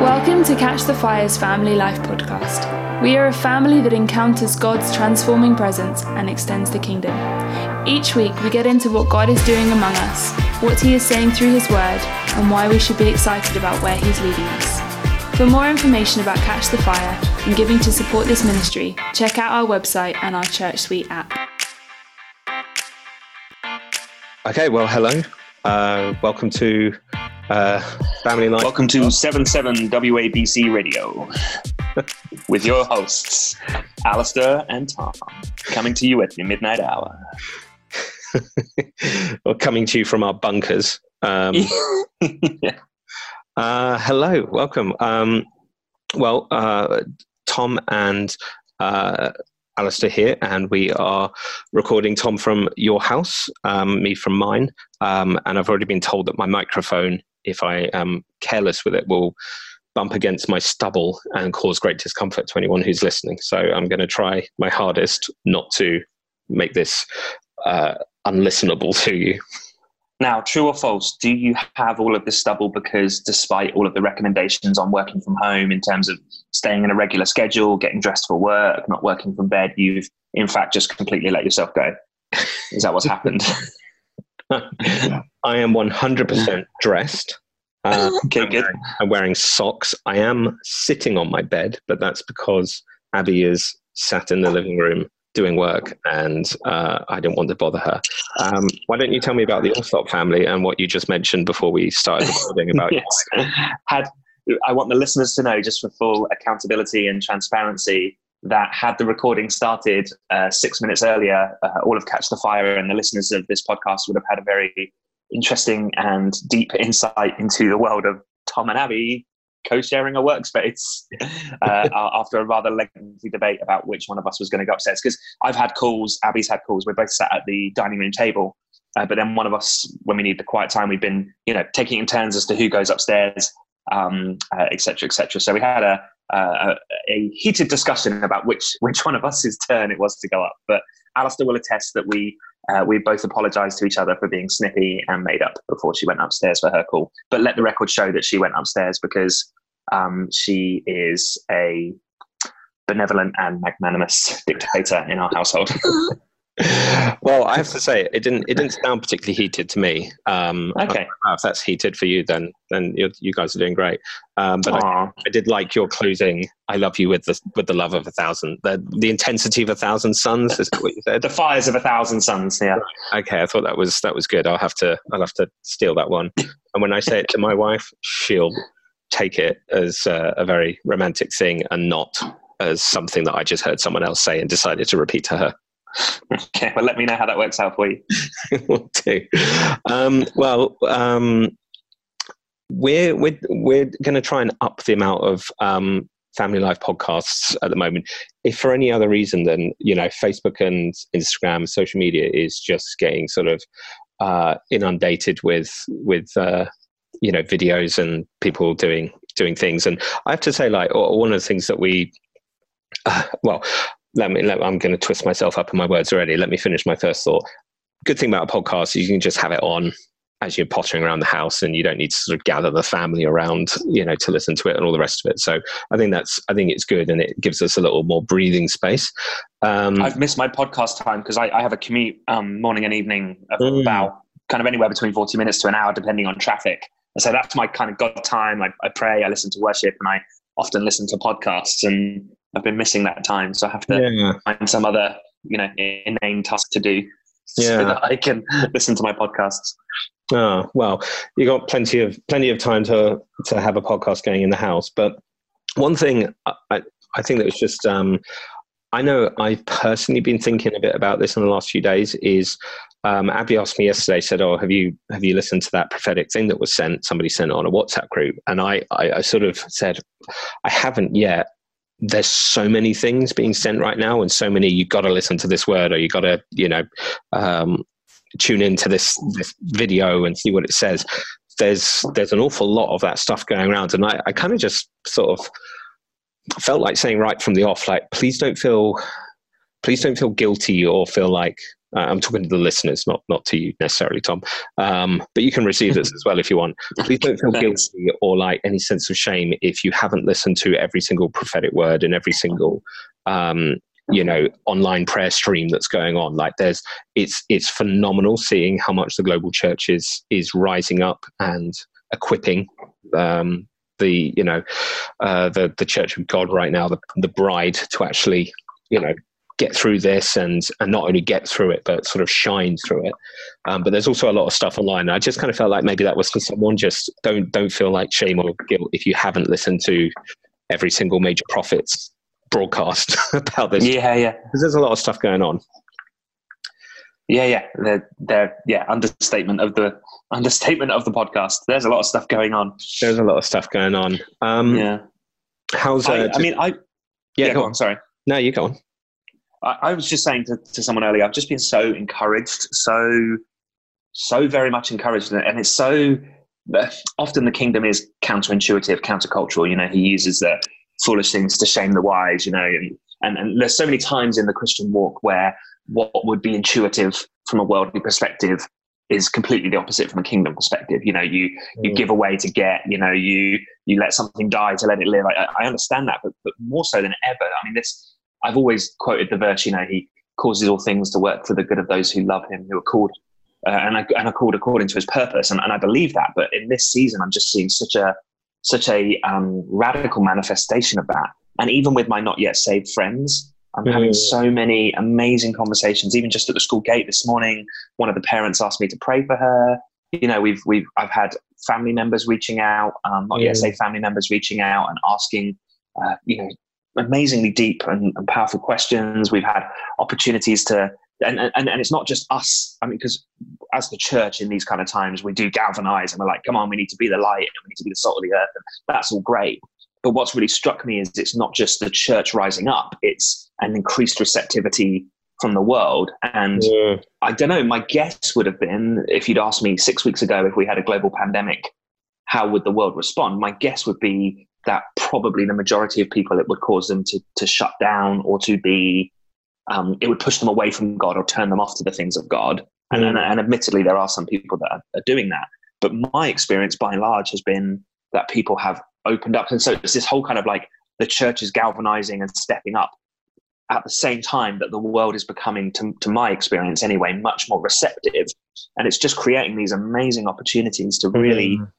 Welcome to Catch the Fire's Family Life podcast. We are a family that encounters God's transforming presence and extends the kingdom. Each week, we get into what God is doing among us, what He is saying through His Word, and why we should be excited about where He's leading us. For more information about Catch the Fire and giving to support this ministry, check out our website and our Church Suite app. Okay, well, hello. Uh, welcome to uh, Family Life. Welcome to 77 WABC Radio with your hosts, Alistair and Tom, coming to you at the midnight hour. or coming to you from our bunkers. Um, yeah. uh, hello, welcome. Um, well, uh, Tom and uh, Alistair here, and we are recording Tom from your house, um, me from mine. Um, and I've already been told that my microphone, if I am careless with it, will bump against my stubble and cause great discomfort to anyone who's listening. So I'm going to try my hardest not to make this uh, unlistenable to you. Now, true or false, do you have all of this stubble because despite all of the recommendations on working from home in terms of staying in a regular schedule, getting dressed for work, not working from bed, you've in fact just completely let yourself go? Is that what's happened? I am 100% dressed. Uh, okay, I'm good. wearing, I'm wearing socks. I am sitting on my bed, but that's because Abby is sat in the living room doing work and uh, I didn't want to bother her. Um, why don't you tell me about the Allsop family and what you just mentioned before we started recording about yes. Had I want the listeners to know, just for full accountability and transparency, that had the recording started uh, six minutes earlier, uh, all of Catch the Fire and the listeners of this podcast would have had a very interesting and deep insight into the world of Tom and Abby co-sharing a workspace uh, after a rather lengthy debate about which one of us was going to go upstairs. Because I've had calls, Abby's had calls. We're both sat at the dining room table, uh, but then one of us, when we need the quiet time, we've been you know taking in turns as to who goes upstairs, um, uh, et cetera, et cetera. So we had a, a, a heated discussion about which which one of us's turn it was to go up. But Alistair will attest that we uh, we both apologised to each other for being snippy and made up before she went upstairs for her call. But let the record show that she went upstairs because um, she is a benevolent and magnanimous dictator in our household. well, I have to say it didn't. It didn't sound particularly heated to me. Um, Okay. If that's heated for you, then then you you guys are doing great. Um, but I, I did like your closing. I love you with the with the love of a thousand. The the intensity of a thousand suns. Is that what you said? the fires of a thousand suns. Yeah. Okay, I thought that was that was good. I'll have to I'll have to steal that one. And when I say it to my wife, she'll take it as uh, a very romantic thing and not as something that I just heard someone else say and decided to repeat to her. Okay. Well, let me know how that works out for you. Will do. Um, well, um, we're we're we're going to try and up the amount of um, family life podcasts at the moment. If for any other reason than you know, Facebook and Instagram, social media is just getting sort of uh, inundated with with uh, you know videos and people doing doing things. And I have to say, like one of the things that we uh, well. Let me. Let, I'm going to twist myself up in my words already. Let me finish my first thought good thing about a podcast you can just have it on as you're pottering around the house and you don't need to sort of gather the family around you know to listen to it and all the rest of it so i think that's i think it's good and it gives us a little more breathing space um, I've missed my podcast time because I, I have a commute um, morning and evening Mm. about kind of anywhere between 40 minutes to an hour, depending on traffic. And so that's my kind of God time. I, I pray, I listen to worship, and I often listen to podcasts. And I've been missing that time. So I have to yeah find some other, you know, inane task to do so Yeah. that I can listen to my podcasts. Oh, well, you got plenty of plenty of time to to have a podcast going in the house. But one thing I, I, think that was just um, I know I've personally been thinking a bit about this in the last few days. Is um, Abby asked me yesterday, said, "Oh, have you have you listened to that prophetic thing that was sent? Somebody sent on a WhatsApp group." And I, I, I sort of said, "I haven't yet." There's so many things being sent right now, and so many You've got to listen to this word, or you've got to, you know, um, tune into this this video and see what it says. There's there's an awful lot of that stuff going around, and I, I kind of just sort of felt like saying right from the off, like please don't feel please don't feel guilty or feel like uh, I'm talking to the listeners, not not to you necessarily, Tom. Um, but you can receive this as well if you want. Please don't feel guilty or like any sense of shame if you haven't listened to every single prophetic word and every single um, you know online prayer stream that's going on like there's it's it's phenomenal seeing how much the global church is is rising up and equipping um, the you know uh, the the church of god right now the, the bride to actually you know get through this and and not only get through it but sort of shine through it. Um, but there's also a lot of stuff online. I just kind of felt like maybe that was for someone just don't don't feel like shame or guilt if you haven't listened to every single major prophets broadcast about this. Yeah yeah. Because there's a lot of stuff going on. Yeah yeah. They're, they're yeah understatement of the understatement of the podcast. There's a lot of stuff going on. There's a lot of stuff going on. Um yeah. how's uh, I, I mean i yeah, yeah go go on on. sorry. No you go on I, I was just saying to, to someone earlier, I've just been so encouraged, so so very much encouraged, and it's so often the kingdom is counterintuitive, countercultural. You know, he uses the foolish things to shame the wise. You know, and, and and there's so many times in the Christian walk where what would be intuitive from a worldly perspective is completely the opposite from a kingdom perspective. You know, you you Mm. give away to get. You know, you you let something die to let it live. I, I understand that, but but more so than ever. I mean, this I've always quoted the verse. You know, he causes all things to work for the good of those who love him, who are called uh, and I, and are called according to his purpose. And, and I believe that. But in this season, I'm just seeing such a such a um, radical manifestation of that. And even with my not yet saved friends, I'm having Mm. so many amazing conversations. Even just at the school gate this morning, one of the parents asked me to pray for her. You know, we've we've I've had family members reaching out, um, not yet Mm. saved family members reaching out and asking, uh, you know, amazingly deep and, and powerful questions. We've had opportunities to, and, and, and it's not just us. I mean, because as the church in these kind of times, we do galvanize and we're like, come on, we need to be the light and we need to be the salt of the earth. And that's all great. But what's really struck me is it's not just the church rising up, it's an increased receptivity from the world. And Mm. I don't know, my guess would have been if you'd asked me six weeks ago if we had a global pandemic, how would the world respond? My guess would be that probably the majority of people it would cause them to, to shut down or to be, um, it would push them away from God or turn them off to the things of God. And, and, and admittedly, there are some people that are, are doing that. But my experience by and large has been that people have opened up. And so it's this whole kind of like the church is galvanizing and stepping up at the same time that the world is becoming, to, to my experience anyway, much more receptive. And it's just creating these amazing opportunities to really, Mm.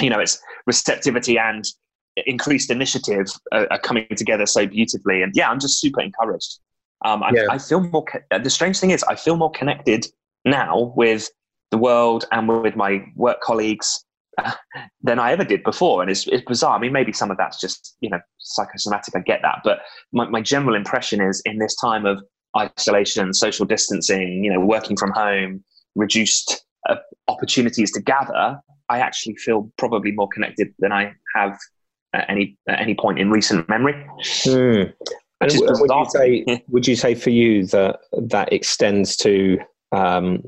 you know, it's receptivity and increased initiative are, are coming together so beautifully. And yeah, I'm just super encouraged. Um, I, Yeah. I feel more, co- the strange thing is, I feel more connected now with the world and with my work colleagues uh, than I ever did before. And it's, it's bizarre. I mean, maybe some of that's just, you know, psychosomatic. I get that. But my, my general impression is in this time of isolation, social distancing, you know, working from home, reduced uh, opportunities to gather, I actually feel probably more connected than I have at any, at any point in recent memory. Mm. And Which is w- would you bizarre to me. say would you say for you that that extends to um,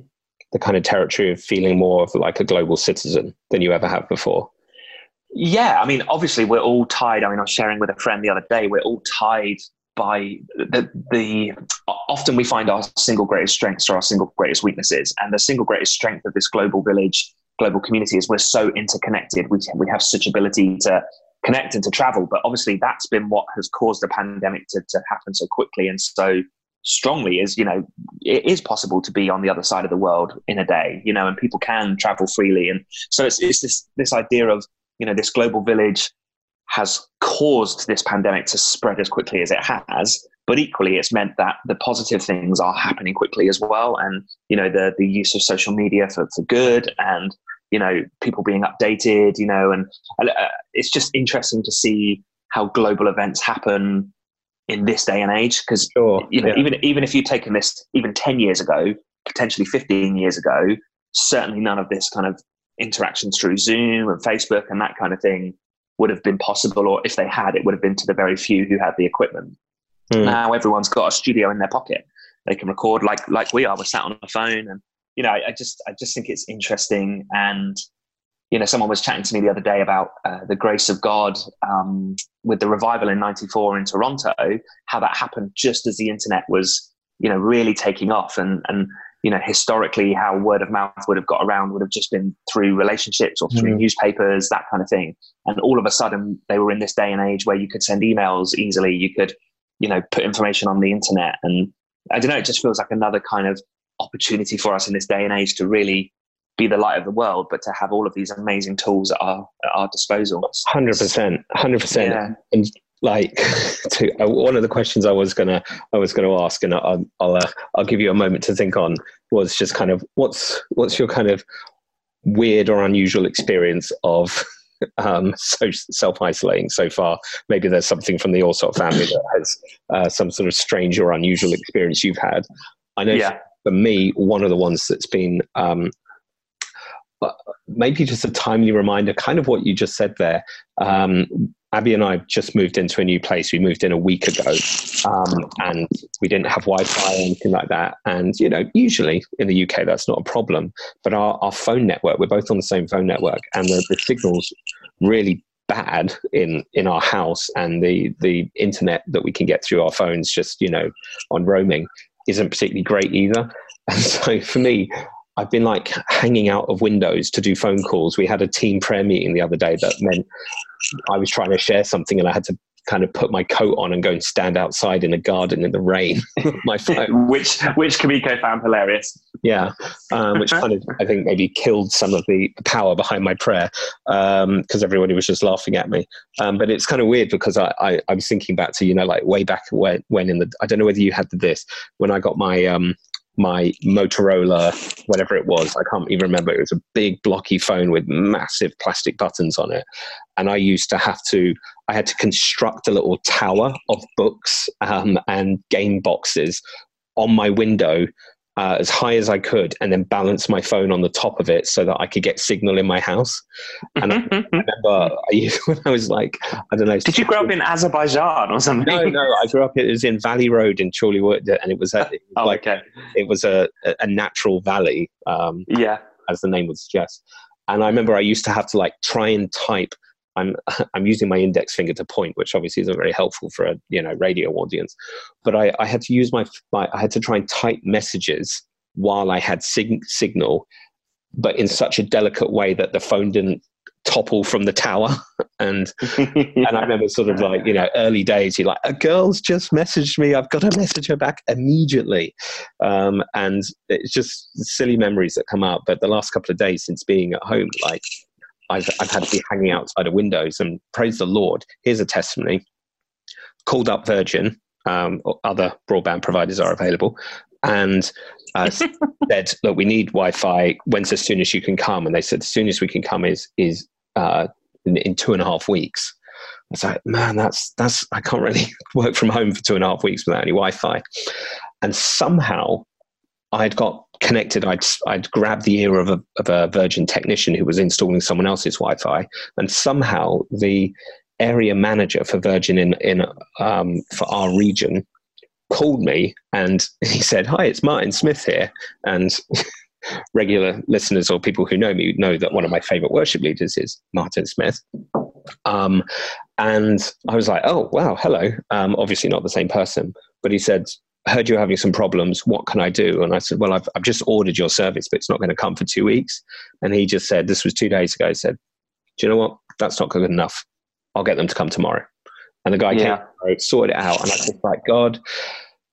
the kind of territory of feeling more of like a global citizen than you ever have before? Yeah, I mean, obviously, we're all tied. I mean, I was sharing with a friend the other day. We're all tied by the, the. Often we find our single greatest strengths or our single greatest weaknesses, and the single greatest strength of this global village, global community, is we're so interconnected. We we have such ability to connect and to travel, but obviously, that's been what has caused the pandemic to to happen so quickly and so strongly. Is you know, it is possible to be on the other side of the world in a day, you know, and people can travel freely, and so it's it's this this idea of you know this global village has caused this pandemic to spread as quickly as it has but equally it's meant that the positive things are happening quickly as well and you know the the use of social media for, for good and you know people being updated you know and uh, it's just interesting to see how global events happen in this day and age because Sure. you know yeah. even even if you'd taken this even 10 years ago potentially 15 years ago certainly none of this kind of interactions through zoom and facebook and that kind of thing would have been possible or if they had it would have been to the very few who had the equipment Mm. now everyone's got a studio in their pocket they can record like like we are we're sat on a phone and you know I, I just i just think it's interesting and you know someone was chatting to me the other day about uh, the grace of god um, with the revival in 94 in toronto how that happened just as the internet was you know really taking off and and you know, historically, how word of mouth would have got around would have just been through relationships or through mm. newspapers, that kind of thing. And all of a sudden, they were in this day and age where you could send emails easily, you could, you know, put information on the internet. And I don't know, it just feels like another kind of opportunity for us in this day and age to really be the light of the world, but to have all of these amazing tools at our at our disposal. Hundred percent, hundred percent. And like, to uh, one of the questions I was gonna I was gonna ask, and I'll I'll, uh, I'll give you a moment to think on was just kind of what's what's your kind of weird or unusual experience of um, so self isolating so far. Maybe there's something from the Allsop family that has uh, some sort of strange or unusual experience you've had. I know yeah. For me, one of the ones that's been um, maybe just a timely reminder, kind of what you just said there. Um, Abby and I just moved into a new place. We moved in a week ago, um, and we didn't have Wi-Fi or anything like that. And you know, usually in the UK, that's not a problem. But our, our phone network, we're both on the same phone network, and the, the signals really bad in in our house, and the the internet that we can get through our phones, just you know, on roaming, isn't particularly great either. And so for me, I've been like hanging out of windows to do phone calls. We had a team prayer meeting the other day that meant I was trying to share something and I had to kind of put my coat on and go and stand outside in a garden in the rain my phone which which Kamiko found hilarious yeah um, which kind of I think maybe killed some of the power behind my prayer because um, everybody was just laughing at me um, but it's kind of weird because I, I, I was thinking back to you know like way back when when in the I don't know whether you had this when I got my um my Motorola, whatever it was, I can't even remember. It was a big blocky phone with massive plastic buttons on it. And I used to have to, I had to construct a little tower of books um, and game boxes on my window uh, as high as I could and then balance my phone on the top of it so that I could get signal in my house. And I remember I used, when I was like, I don't know. Did you grow up in Azerbaijan or something? No, no. I grew up, it was in Valley Road in Chorleywood and it was, a, it was oh, like, okay. it was a, a natural valley. Um, yeah. As the name would suggest. And I remember I used to have to like try and type I'm I'm using my index finger to point, which obviously isn't very helpful for a you know radio audience. But I, I had to use my, my I had to try and type messages while I had sig- signal, but in such a delicate way that the phone didn't topple from the tower. and and I remember sort of like you know early days. You're like, a girl's just messaged me. I've got to message her back immediately. Um, and it's just silly memories that come up. But the last couple of days since being at home, like I've, I've had to be hanging outside of windows and praise the Lord. Here's a testimony. Called up Virgin, um, other broadband providers are available, and uh, said, "Look, we need Wi-Fi. When's as soon as you can come?" And they said, "As soon as we can come is is uh, in, in, two and a half weeks." I was like, "Man, that's that's I can't really work from home for two and a half weeks without any Wi-Fi." And somehow, I'd got connected, I'd, I'd grabbed the ear of a, of a Virgin technician who was installing someone else's Wi Fi, and somehow the area manager for Virgin in, in um, for our region called me and he said, Hi, it's Martin Smith here. And regular listeners or people who know me know that one of my favorite worship leaders is Martin Smith. Um, and I was like, oh, wow, hello. Um, obviously, not the same person. But he said, heard you're having some problems. What can I do? And I said, well, I've, I've just ordered your service, but it's not going to come for two weeks. And he just said, this was two days ago. He said, do you know what? That's not good enough. I'll get them to come tomorrow. And the guy yeah. came, sorted it out. And I was like, God,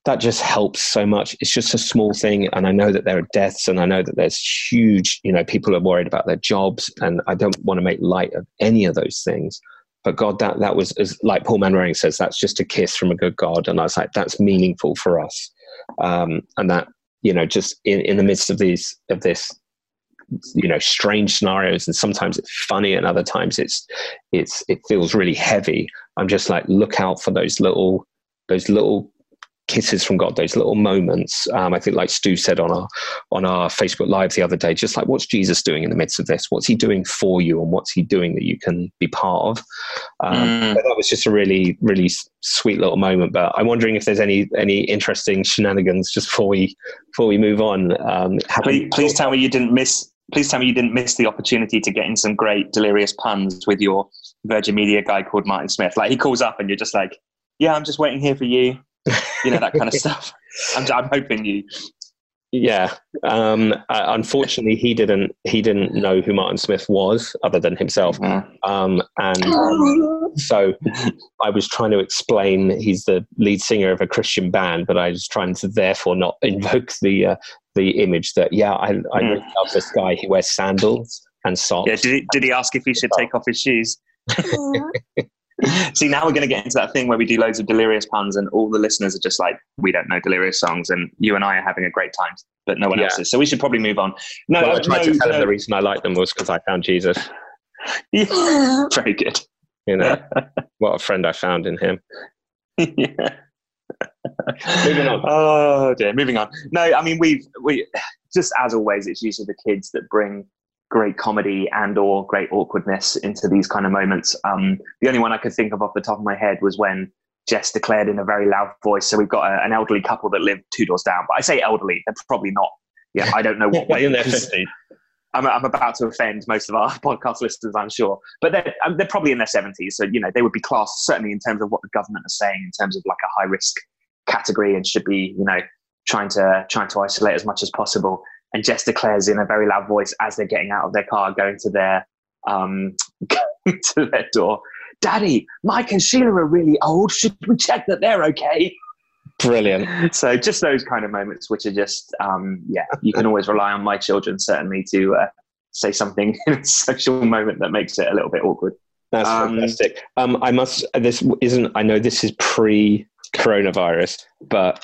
that just helps so much. It's just a small thing. And I know that there are deaths and I know that there's huge, you know, people are worried about their jobs. And I don't want to make light of any of those things but God, that that was as like Paul Manwaring says, that's just a kiss from a good God, and I was like, that's meaningful for us, um, and that you know, just in, in the midst of these of this, you know, strange scenarios, and sometimes it's funny, and other times it's it's it feels really heavy. I'm just like, look out for those little those little kisses from God, those little moments. Um, I think, like Stu said on our on our Facebook Live the other day, just like what's Jesus doing in the midst of this? What's He doing for you, and what's He doing that you can be part of? Um, mm. That was just a really, really sweet little moment. But I'm wondering if there's any any interesting shenanigans just before we before we move on. Um, please, please tell me you didn't miss. Please tell me you didn't miss the opportunity to get in some great delirious puns with your Virgin Media guy called Martin Smith. Like he calls up and you're just like, "Yeah, I'm just waiting here for you." You know that kind of stuff. I'm, I'm hoping you. yeah. Um, uh, unfortunately, he didn't. He didn't know who Martin Smith was, other than himself. Um, and um, so, I was trying to explain he's the lead singer of a Christian band, but I was trying to therefore not invoke the uh, the image that yeah, I, I Mm. really love this guy. He wears sandals and socks. Yeah, did he, did he ask if he should take off his shoes? See, now we're going to get into that thing where we do loads of delirious puns, and all the listeners are just like, we don't know delirious songs, and you and I are having a great time, but no one Yeah. else is. So we should probably move on. No, well, I uh, tried no, to tell him no. the reason I liked them was because I found Jesus. Yeah. Very good. You know, what a friend I found in him. yeah. Moving on. Oh dear, moving on. No, I mean we've we just as always, it's usually the kids that bring great comedy and or great awkwardness into these kind of moments. Um, the only one I could think of off the top of my head was when Jess declared in a very loud voice. So we've got a, an elderly couple that live two doors down, but I say elderly, they're probably not. Yeah, I don't know what. Way in their 50s. I'm, I'm about to offend most of our podcast listeners, I'm sure, but they're, um, they're probably in their 70s. So, you know, they would be classed certainly in terms of what the government is saying in terms of like a high risk category and should be, you know, trying to, trying to isolate as much as possible. And Jess declares in a very loud voice as they're getting out of their car, going to their, um, going to their door, Daddy, Mike and Sheila are really old. Should we check that they're okay? Brilliant. so just those kind of moments which are just um, yeah you can always rely on my children certainly to uh, say something in a social moment that makes it a little bit awkward That's Um, fantastic. Um, I must. This isn't. I know this is pre-coronavirus, but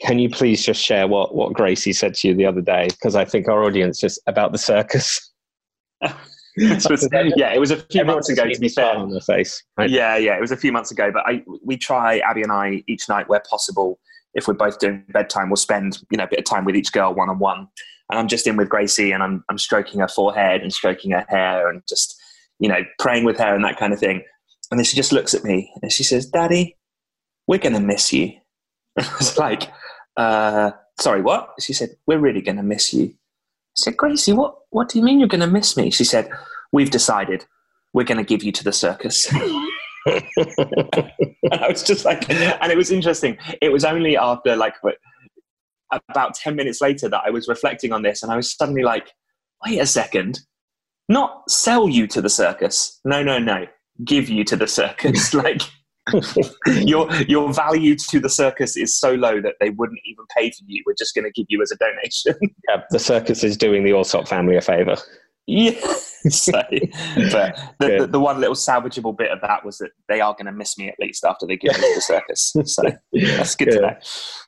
can you please just share what what Gracie said to you the other day? Because I think our audience is about the circus. Was- yeah it was a few months ago to be fair on their face. Right? yeah yeah it was a few months ago but I, we try abby and i each night where possible if we're both doing bedtime we'll spend you know a bit of time with each girl one-on-one and i'm just in with gracie and i'm, I'm stroking her forehead and stroking her hair and just you know praying with her and that kind of thing and then she just looks at me and she says daddy we're going to miss you i was like uh, sorry what she said we're really going to miss you I said, Gracie, what, what do you mean you're going to miss me? She said, We've decided we're going to give you to the circus. and I was just like, and it was interesting. It was only after like about 10 minutes later that I was reflecting on this and I was suddenly like, wait a second, not sell you to the circus. No, no, no. Give you to the circus. like, your your value to the circus is so low that they wouldn't even pay for you. We're just going to give you as a donation. Yeah, the circus is doing the Allsop family a favor. Yeah. so, but the, the, the one little salvageable bit of that was that they are going to miss me at least after they give me the circus. So that's good to know.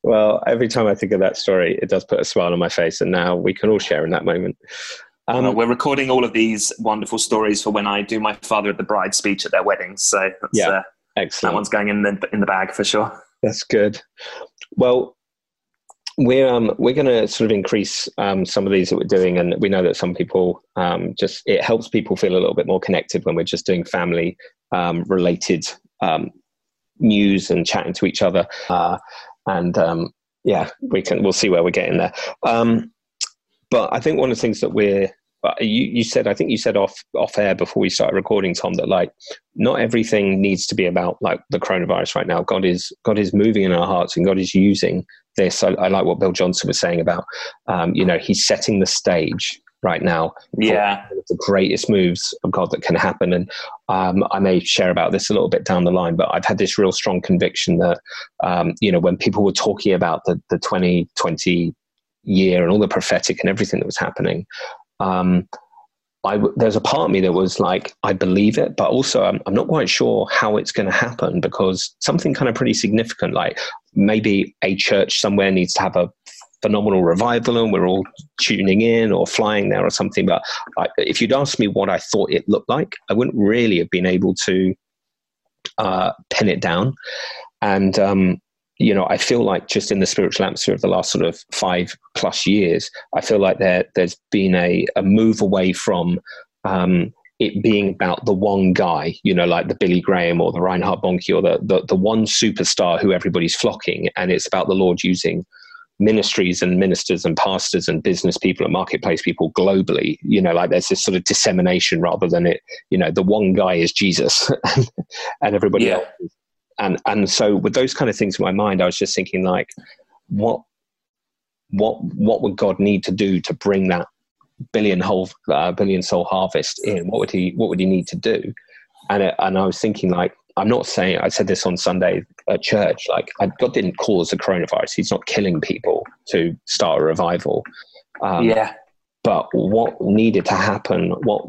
Well, every time I think of that story, it does put a smile on my face, and now we can all share in that moment. Um, Well, we're recording all of these wonderful stories for when I do my father of the bride speech at their weddings. So that's, Yeah. uh, that one's going in the in the bag for sure. That's good. Well, we're um, we're going to sort of increase um, some of these that we're doing, and we know that some people um, just it helps people feel a little bit more connected when we're just doing family um, related um, news and chatting to each other. Uh, and um, yeah, we can we'll see where we're getting there. Um, but I think one of the things that we're uh, you, you said I think you said off off air before we started recording, Tom, that like not everything needs to be about like the coronavirus right now. God is God is moving in our hearts, and God is using this. I, I like what Bill Johnson was saying about um, you know He's setting the stage right now Yeah. the greatest moves of God that can happen. And um, I may share about this a little bit down the line, but I've had this real strong conviction that, um, you know, when people were talking about the, the 2020 year and all the prophetic and everything that was happening, um, there's a part of me that was like, I believe it, but also I'm, I'm not quite sure how it's going to happen because something kind of pretty significant, like maybe a church somewhere needs to have a phenomenal revival and we're all tuning in or flying there or something. But I, if you'd asked me what I thought it looked like, I wouldn't really have been able to uh, pin it down. And, um, you know, I feel like just in the spiritual atmosphere of the last sort of five plus years, I feel like there, there's been a, a move away from um, it being about the one guy, you know, like the Billy Graham or the Reinhard Bonnke or the, the, the one superstar who everybody's flocking. And it's about the Lord using ministries and ministers and pastors and business people and marketplace people globally you know like there's this sort of dissemination rather than it you know the one guy is jesus and everybody Yeah. else is- and and so with those kind of things in my mind i was just thinking like what what what would God need to do to bring that billion whole uh, billion soul harvest in? What would he what would he need to do? And it, and I was thinking like I'm not saying I said this on Sunday at church. Like God didn't cause the coronavirus. He's not killing people to start a revival. Um, yeah. But what needed to happen? What?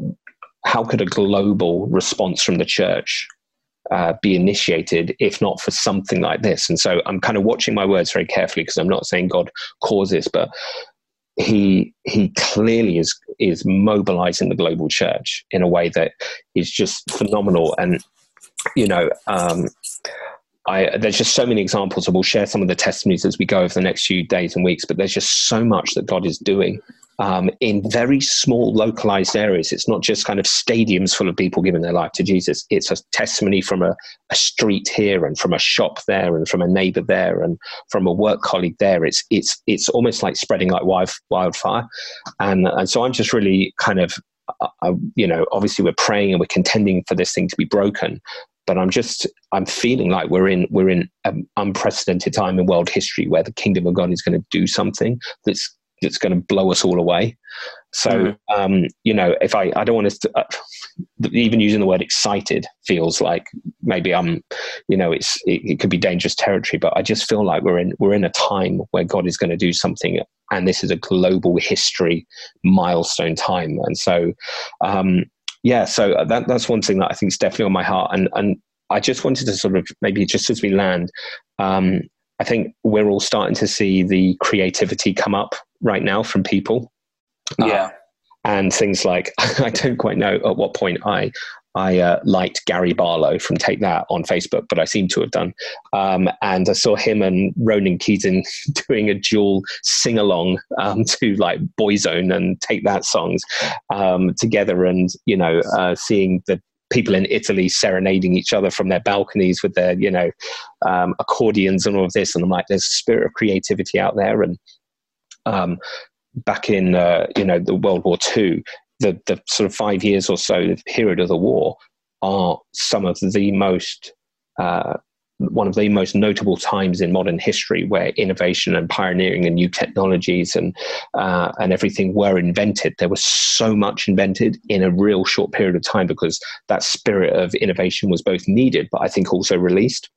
How could a global response from the church uh, be initiated if not for something like this? And so I'm kind of watching my words very carefully because I'm not saying God causes, but he he clearly is is mobilizing the global church in a way that is just phenomenal and you know, um, I, there's just so many examples, and we'll share some of the testimonies as we go over the next few days and weeks. But there's just so much that God is doing um, in very small, localized areas. It's not just kind of stadiums full of people giving their life to Jesus. It's a testimony from a, a street here, and from a shop there, and from a neighbor there, and from a work colleague there. It's it's it's almost like spreading like wild, wildfire, and and so I'm just really kind of I, you know, obviously we're praying and we're contending for this thing to be broken, but I'm just I'm feeling like we're in we're in an unprecedented time in world history where the kingdom of God is going to do something that's that's going to blow us all away. So, mm-hmm. um, you know, if I, I don't want to, uh, even using the word excited feels like maybe I'm, you know, it's, it, it, could be dangerous territory, but I just feel like we're in, we're in a time where God is going to do something. And this is a global history milestone time. And so, um, yeah, so that, that's one thing that I think is definitely on my heart. And, and I just wanted to sort of maybe just as we land, um, I think we're all starting to see the creativity come up right now from people. Yeah. Uh, and things like I don't quite know at what point I I uh, liked Gary Barlow from Take That on Facebook, but I seem to have done. Um, and I saw him and Ronan Keating doing a dual sing along um, to like Boyzone and Take That songs um, together, and you know, uh, seeing the people in Italy serenading each other from their balconies with their you know um, accordions and all of this, and I'm like, there's a spirit of creativity out there, and um, back in uh, you know the World War II, the the sort of five years or so the period of the war are some of the most uh, one of the most notable times in modern history where innovation and pioneering and new technologies and uh, and everything were invented. There was so much invented in a real short period of time because that spirit of innovation was both needed, but I think also released.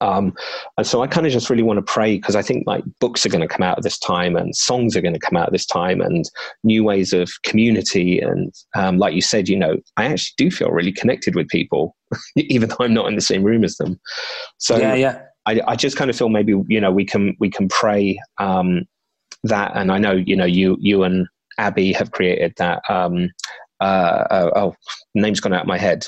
Um, and so I kind of just really want to pray because I think like books are going to come out at this time and songs are going to come out at this time and new ways of community. And um, like you said, you know, I actually do feel really connected with people, even though I'm not in the same room as them. So yeah, yeah. I, I just kind of feel maybe, you know, we can, we can pray um, that. And I know, you know, you, you and Abby have created that. Um, uh, oh, oh, name's gone out of my head.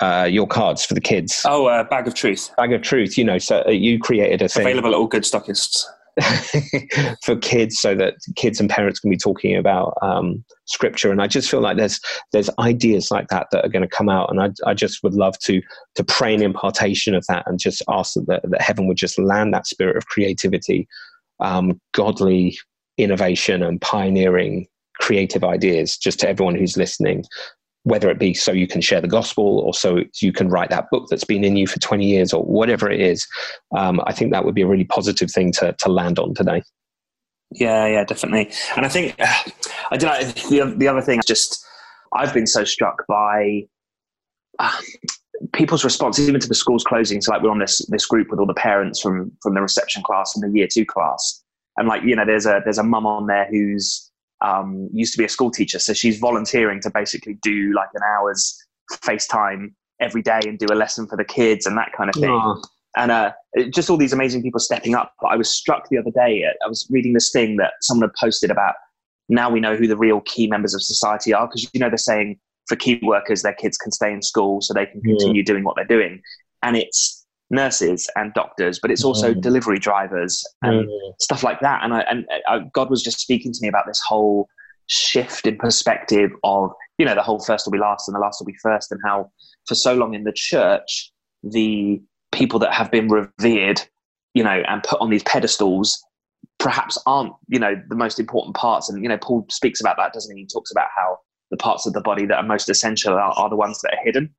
Uh, your cards for the kids. Oh, uh, bag of truth. Bag of truth. You know, so uh, you created a thing available at all good stockists for kids, so that kids and parents can be talking about um, scripture. And I just feel like there's there's ideas like that that are going to come out, and I, I just would love to to pray an impartation of that, and just ask that, that heaven would just land that spirit of creativity, um, godly innovation, and pioneering creative ideas just to everyone who's listening whether it be so you can share the gospel or so you can write that book that's been in you for 20 years or whatever it is, um, I think that would be a really positive thing to, to land on today. Yeah, yeah, definitely. And I think, I don't know, the, the other thing, just, I've been so struck by uh, people's response, even to the schools closing. So like we're on this, this group with all the parents from, from the reception class and the year two class. And like, you know, there's a, there's a mum on there who's, um, used to be a school teacher, so she's volunteering to basically do like an hour's FaceTime every day and do a lesson for the kids and that kind of thing. Aww. And uh, just all these amazing people stepping up. But I was struck the other day. I was reading this thing that someone had posted about. Now we know who the real key members of society are because you know they're saying for key workers their kids can stay in school so they can continue doing what they're doing, and it's nurses and doctors, but it's also mm. delivery drivers and mm. stuff like that. And I, and I, uh, God was just speaking to me about this whole shift in perspective of you know the whole first will be last and the last will be first, and how for so long in the church the people that have been revered, you know, and put on these pedestals perhaps aren't you know the most important parts. And you know Paul speaks about that, doesn't he? He talks about how the parts of the body that are most essential are, are the ones that are hidden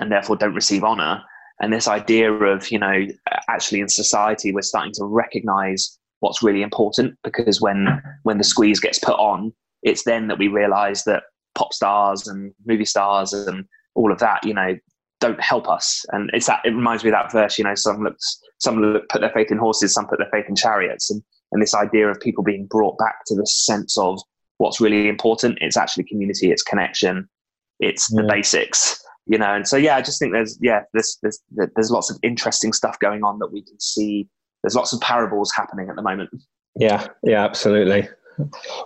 and therefore don't receive honor and this idea of you know actually in society we're starting to recognize what's really important because when when the squeeze gets put on, it's then that we realize that pop stars and movie stars and all of that, you know, don't help us. And it's that it reminds me of that verse, you know, some looks some look, put their faith in horses, some put their faith in chariots, and and this idea of people being brought back to the sense of what's really important. It's actually community, it's connection, it's yeah. the basics, you know. And so yeah, I just think there's yeah there's there's there's lots of interesting stuff going on that we can see. There's lots of parables happening at the moment. Yeah, yeah, absolutely.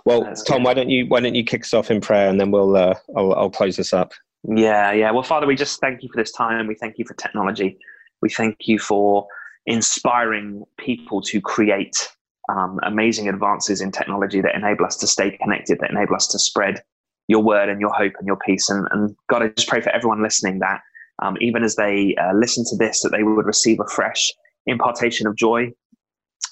Well, Tom, why don't you why don't you kick us off in prayer, and then we'll uh, I'll, I'll close this up. Yeah, yeah. Well, Father, we just thank you for this time. We thank you for technology. We thank you for inspiring people to create um, amazing advances in technology that enable us to stay connected, that enable us to spread your word and your hope and your peace. And, and God, I just pray for everyone listening that um, even as they uh, listen to this, that they would receive a fresh impartation of joy,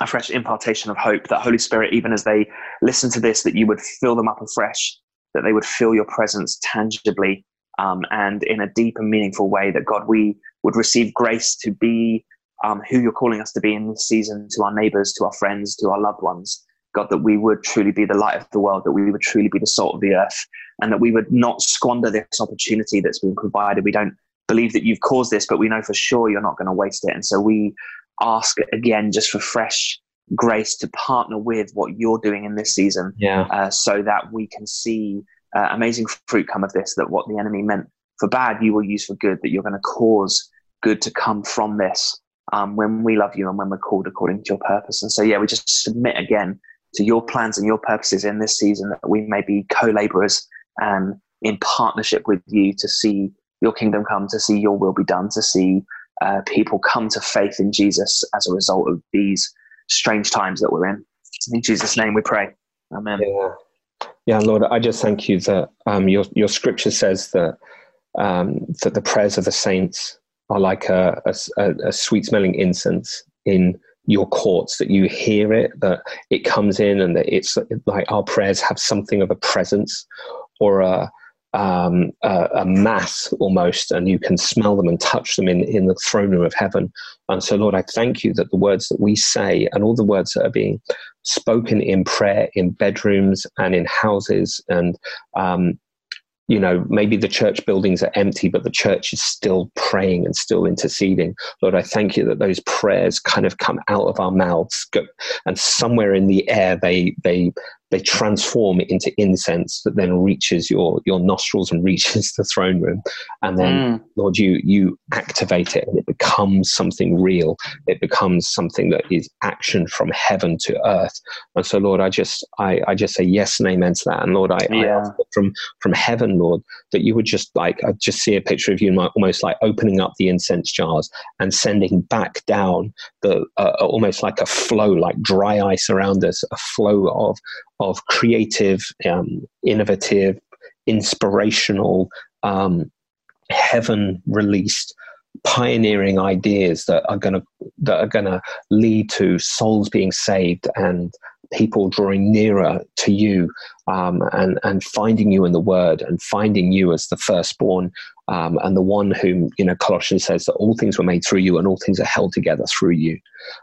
a fresh impartation of hope. That Holy Spirit, even as they listen to this, that you would fill them up afresh, that they would feel your presence tangibly um, and in a deep and meaningful way. That God, we would receive grace to be um, who you're calling us to be in this season to our neighbors, to our friends, to our loved ones. God, that we would truly be the light of the world, that we would truly be the salt of the earth, and that we would not squander this opportunity that's been provided. We don't believe that you've caused this, but we know for sure you're not going to waste it. And so we ask again just for fresh grace to partner with what you're doing in this season yeah. Uh, so that we can see uh, amazing fruit come of this, that what the enemy meant for bad, you will use for good, that you're going to cause good to come from this um, when we love you and when we're called according to your purpose. And so, yeah, we just submit again to your plans and your purposes in this season that we may be co laborers and in partnership with you to see your kingdom come, to see your will be done, to see uh, people come to faith in Jesus as a result of these strange times that we're in. In Jesus' name we pray. Amen. Yeah, yeah Lord, I just thank you that um, your, your scripture says that, um, that the prayers of the saints are like a, a, a sweet smelling incense in your courts that you hear it that it comes in and that it's like our prayers have something of a presence or a um, a, a, mass almost, and you can smell them and touch them in, in the throne room of heaven. And so, Lord, I thank you that the words that we say and all the words that are being spoken in prayer in bedrooms and in houses and um, you know, maybe the church buildings are empty, but the church is still praying and still interceding. Lord, I thank you that those prayers kind of come out of our mouths, go, and somewhere in the air they they they transform into incense that then reaches your your nostrils and reaches the throne room and then mm. lord you you activate it and it becomes something real it becomes something that is action from heaven to earth and so lord i just i i just say yes and amen to that and lord i, yeah. I from from heaven lord that you would just like i just see a picture of you almost like opening up the incense jars and sending back down the uh, almost like a flow like dry ice around us a flow of of creative, um, innovative, inspirational, um, heaven released pioneering ideas that are going to that are going to lead to souls being saved and people drawing nearer to you um, and and finding you in the word and finding you as the firstborn um, and the one whom you know Colossians says that all things were made through you and all things are held together through you.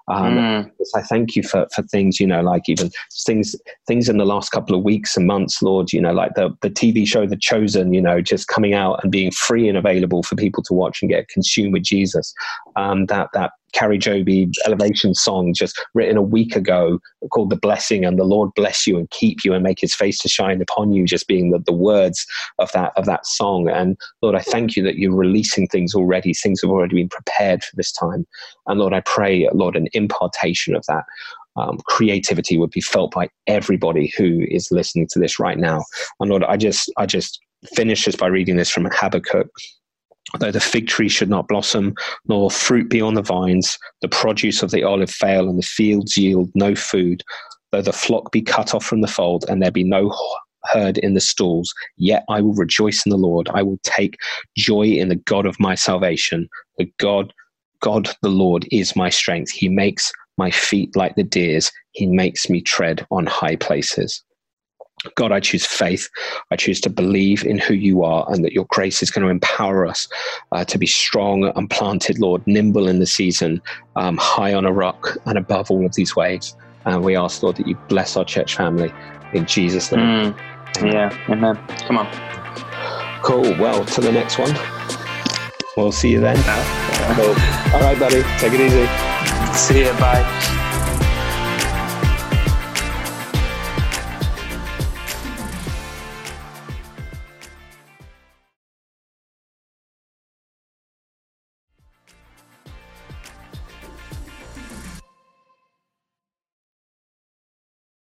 Um, mm. I thank you for for things you know like even things things in the last couple of weeks and months, Lord. You know like the the TV show The Chosen, you know, just coming out and being free and available for people to watch and get consumed with Jesus. Um, that that Kari Jobe elevation song just written a week ago called The Blessing and the Lord bless you and keep you and make his face to shine upon you, just being the, the words of that of that song. And Lord, I thank you that you're releasing things already. Things have already been prepared for this time. And Lord, I pray, Lord, an impartation of that. Um, creativity would be felt by everybody who is listening to this right now. And Lord, I just I just finish this by reading this from Habakkuk Though the fig tree should not blossom, nor fruit be on the vines, the produce of the olive fail, and the fields yield no food, though the flock be cut off from the fold, and there be no herd in the stalls, yet I will rejoice in the Lord. I will take joy in the God of my salvation. The God, God the Lord is my strength. He makes my feet like the deer's. He makes me tread on high places. God, I choose faith. I choose to believe in who you are and that your grace is going to empower us uh, to be strong and planted, Lord, nimble in the season, um, high on a rock and above all of these waves. And we ask, Lord, that you bless our church family in Jesus' name. Mm. Yeah, amen. Come on. Cool. Well, to the next one. We'll see you then. Cool. All right, buddy. Take it easy. See you. Bye.